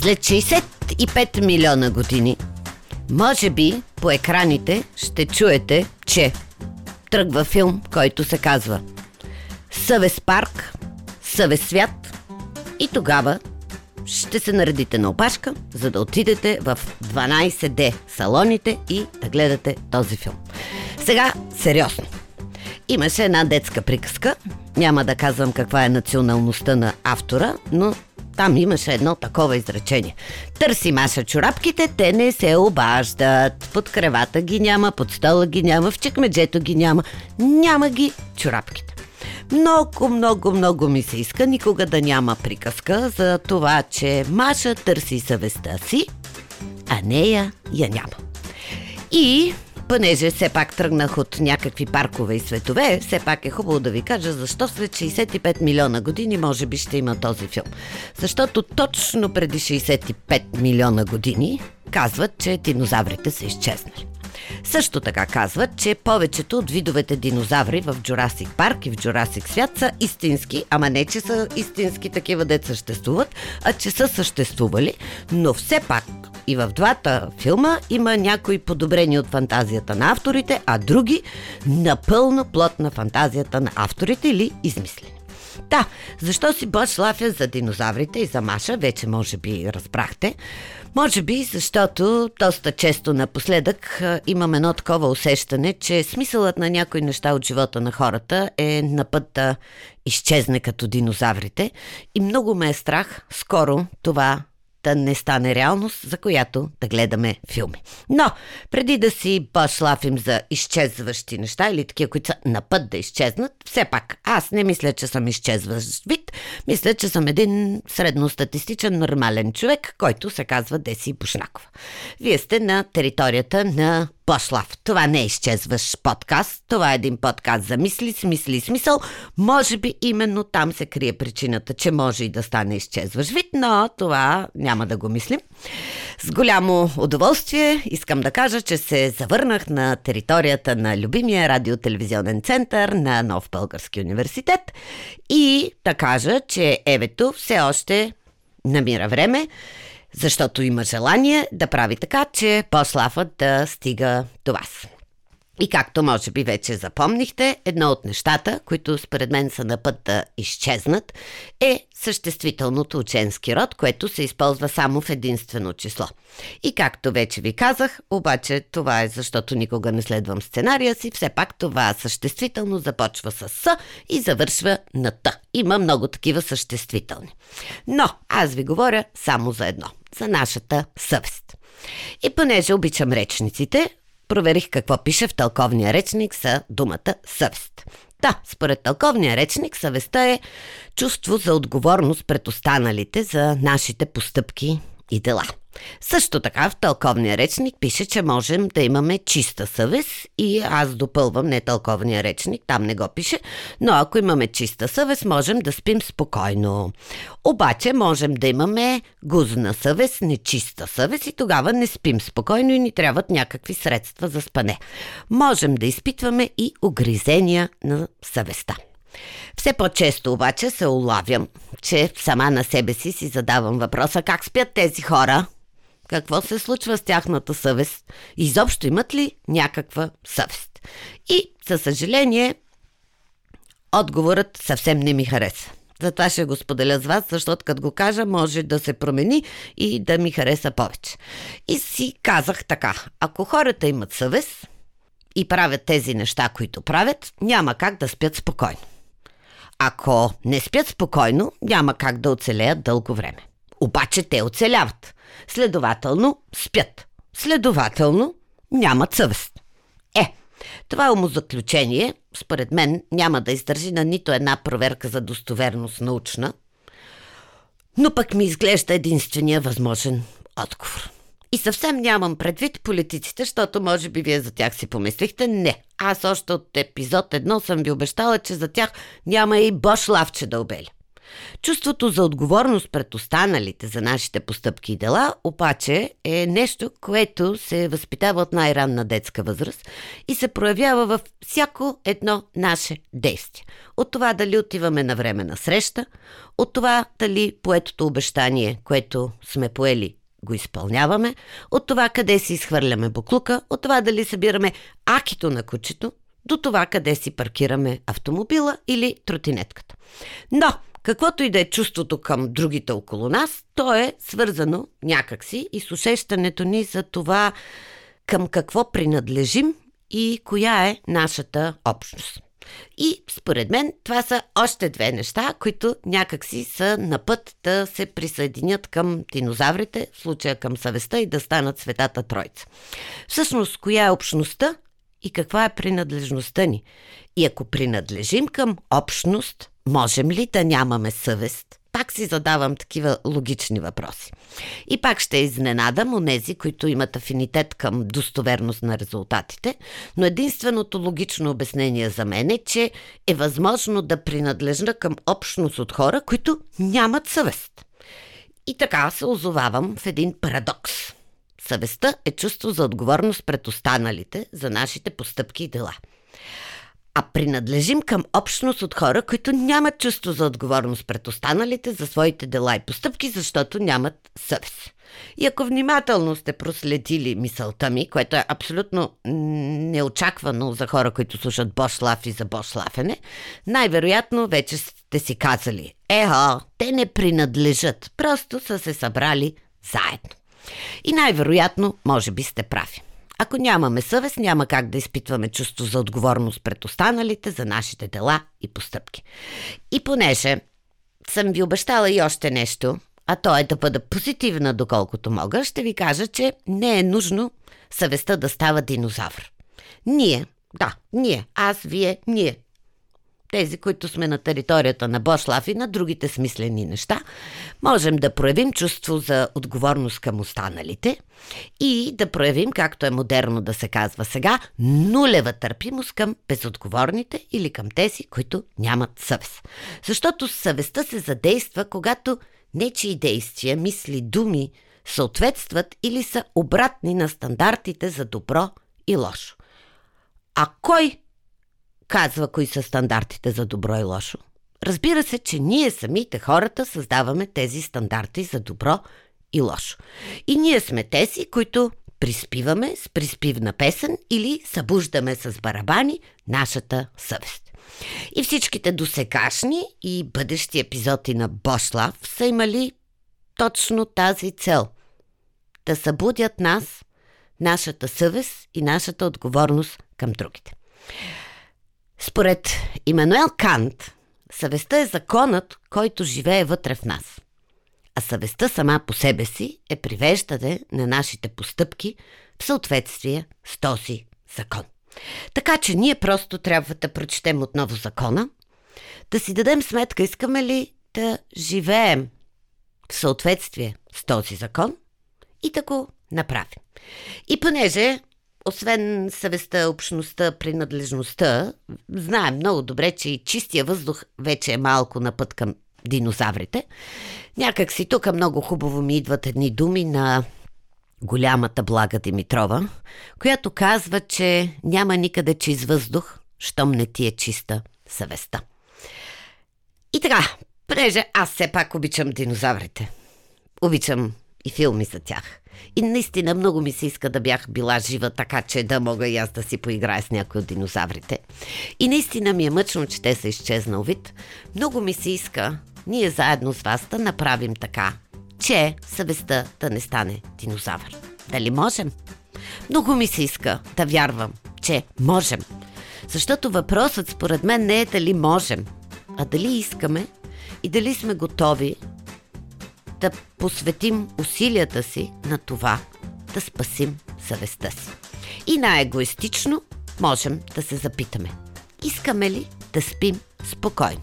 След 65 милиона години, може би по екраните ще чуете, че тръгва филм, който се казва Съвест парк, Съвест свят и тогава ще се наредите на опашка, за да отидете в 12D салоните и да гледате този филм. Сега, сериозно. Имаше една детска приказка. Няма да казвам каква е националността на автора, но там имаше едно такова изречение. Търси Маша чорапките, те не се обаждат. Под кревата ги няма, под стола ги няма, в чекмеджето ги няма. Няма ги чорапките. Много, много, много ми се иска никога да няма приказка за това, че Маша търси съвестта си, а нея я няма. И понеже все пак тръгнах от някакви паркове и светове, все пак е хубаво да ви кажа защо след 65 милиона години може би ще има този филм. Защото точно преди 65 милиона години казват, че динозаврите са изчезнали. Също така казват, че повечето от видовете динозаври в Джурасик парк и в Джурасик свят са истински, ама не, че са истински такива дет съществуват, а че са съществували, но все пак и в двата филма има някои подобрени от фантазията на авторите, а други напълно плод на фантазията на авторите или измислени. Да, защо си Бош лафя за динозаврите и за Маша, вече може би разбрахте. Може би, защото доста често напоследък имам едно такова усещане, че смисълът на някои неща от живота на хората е на път да изчезне като динозаврите и много ме е страх скоро това да не стане реалност, за която да гледаме филми. Но, преди да си башлафим за изчезващи неща или такива, които са на път да изчезнат, все пак аз не мисля, че съм изчезващ вид. Мисля, че съм един средностатистичен нормален човек, който се казва Деси Бушнакова. Вие сте на територията на Пошлав. Това не е изчезващ подкаст. Това е един подкаст за мисли, смисли и смисъл. Може би именно там се крие причината, че може и да стане изчезващ вид, но това няма да го мислим. С голямо удоволствие искам да кажа, че се завърнах на територията на любимия радиотелевизионен център на Нов Български университет и да кажа, че Евето все още намира време защото има желание да прави така, че по-слафът да стига до вас. И както може би вече запомнихте, едно от нещата, които според мен са на път да изчезнат, е съществителното ученски род, което се използва само в единствено число. И както вече ви казах, обаче това е защото никога не следвам сценария си, все пак това съществително започва с С и завършва на Т. Има много такива съществителни. Но аз ви говоря само за едно за нашата съвест. И понеже обичам речниците, проверих какво пише в тълковния речник за думата съвест. Да, според тълковния речник съвестта е чувство за отговорност пред останалите за нашите постъпки и дела. Също така в тълковния речник пише, че можем да имаме чиста съвест и аз допълвам не тълковния речник, там не го пише, но ако имаме чиста съвест, можем да спим спокойно. Обаче можем да имаме гузна съвест, нечиста съвест и тогава не спим спокойно и ни трябват някакви средства за спане. Можем да изпитваме и огризения на съвестта. Все по-често обаче се улавям, че сама на себе си си задавам въпроса как спят тези хора – какво се случва с тяхната съвест? Изобщо имат ли някаква съвест? И, със съжаление, отговорът съвсем не ми хареса. Затова ще го споделя с вас, защото като го кажа, може да се промени и да ми хареса повече. И си казах така, ако хората имат съвест и правят тези неща, които правят, няма как да спят спокойно. Ако не спят спокойно, няма как да оцелеят дълго време. Обаче те оцеляват. Следователно, спят. Следователно, нямат съвест. Е, това умозаключение, според мен, няма да издържи на нито една проверка за достоверност научна, но пък ми изглежда единствения възможен отговор. И съвсем нямам предвид политиците, защото може би вие за тях си помислихте. Не, аз още от епизод едно съм ви обещала, че за тях няма и Бош лавче да обеля. Чувството за отговорност пред останалите за нашите постъпки и дела, обаче е нещо, което се възпитава от най-ранна детска възраст и се проявява във всяко едно наше действие. От това дали отиваме на време на среща, от това дали поетото обещание, което сме поели, го изпълняваме, от това къде си изхвърляме буклука, от това дали събираме акито на кучето, до това къде си паркираме автомобила или тротинетката. Но Каквото и да е чувството към другите около нас, то е свързано някакси и с усещането ни за това към какво принадлежим и коя е нашата общност. И според мен това са още две неща, които някакси са на път да се присъединят към динозаврите, в случая към съвестта и да станат светата тройца. Всъщност, коя е общността и каква е принадлежността ни? И ако принадлежим към общност, Можем ли да нямаме съвест? Пак си задавам такива логични въпроси. И пак ще изненадам онези, които имат афинитет към достоверност на резултатите, но единственото логично обяснение за мен е, че е възможно да принадлежна към общност от хора, които нямат съвест. И така се озовавам в един парадокс. Съвестта е чувство за отговорност пред останалите за нашите постъпки и дела – а принадлежим към общност от хора, които нямат чувство за отговорност пред останалите за своите дела и постъпки, защото нямат съвест. И ако внимателно сте проследили мисълта ми, което е абсолютно неочаквано за хора, които слушат Бош Лаф и за Бош Лафене, най-вероятно вече сте си казали, ехо, те не принадлежат, просто са се събрали заедно. И най-вероятно, може би сте прави. Ако нямаме съвест, няма как да изпитваме чувство за отговорност пред останалите за нашите дела и постъпки. И понеже съм ви обещала и още нещо, а то е да бъда позитивна доколкото мога, ще ви кажа, че не е нужно съвестта да става динозавър. Ние, да, ние, аз, вие, ние, тези, които сме на територията на Бошлав и на другите смислени неща, можем да проявим чувство за отговорност към останалите и да проявим, както е модерно да се казва сега, нулева търпимост към безотговорните или към тези, които нямат съвест. Защото съвестта се задейства, когато нечии действия, мисли, думи съответстват или са обратни на стандартите за добро и лошо. А кой казва кои са стандартите за добро и лошо. Разбира се, че ние самите хората създаваме тези стандарти за добро и лошо. И ние сме тези, които приспиваме с приспивна песен или събуждаме с барабани нашата съвест. И всичките досегашни и бъдещи епизоди на Бошлав са имали точно тази цел – да събудят нас, нашата съвест и нашата отговорност към другите. Според Имануел Кант, съвестта е законът, който живее вътре в нас. А съвестта сама по себе си е привеждане на нашите постъпки в съответствие с този закон. Така че ние просто трябва да прочетем отново закона, да си дадем сметка, искаме ли да живеем в съответствие с този закон и да го направим. И понеже освен съвестта, общността, принадлежността, знаем много добре, че и чистия въздух вече е малко на път към динозаврите. Някак си тук много хубаво ми идват едни думи на голямата блага Димитрова, която казва, че няма никъде чист въздух, щом не ти е чиста съвестта. И така, понеже аз все пак обичам динозаврите. Обичам и филми за тях. И наистина много ми се иска да бях била жива, така че да мога и аз да си поиграя с някои от динозаврите. И наистина ми е мъчно, че те са изчезнал вид. Много ми се иска ние заедно с вас да направим така, че съвестта да не стане динозавър. Дали можем? Много ми се иска да вярвам, че можем. Защото въпросът според мен не е дали можем, а дали искаме и дали сме готови да посветим усилията си на това да спасим съвестта си. И най-егоистично можем да се запитаме. Искаме ли да спим спокойно?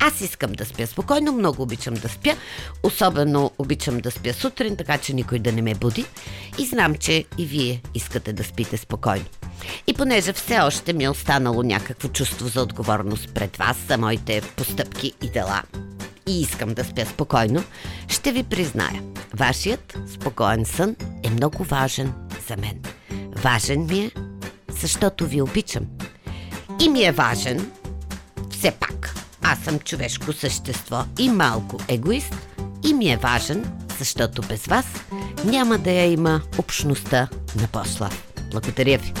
Аз искам да спя спокойно, много обичам да спя. Особено обичам да спя сутрин, така че никой да не ме буди. И знам, че и вие искате да спите спокойно. И понеже все още ми е останало някакво чувство за отговорност пред вас за моите постъпки и дела, и искам да спя спокойно, ще ви призная. Вашият спокоен сън е много важен за мен. Важен ми е, защото ви обичам. И ми е важен, все пак, аз съм човешко същество и малко егоист, и ми е важен, защото без вас няма да я има общността на посла. Благодаря ви.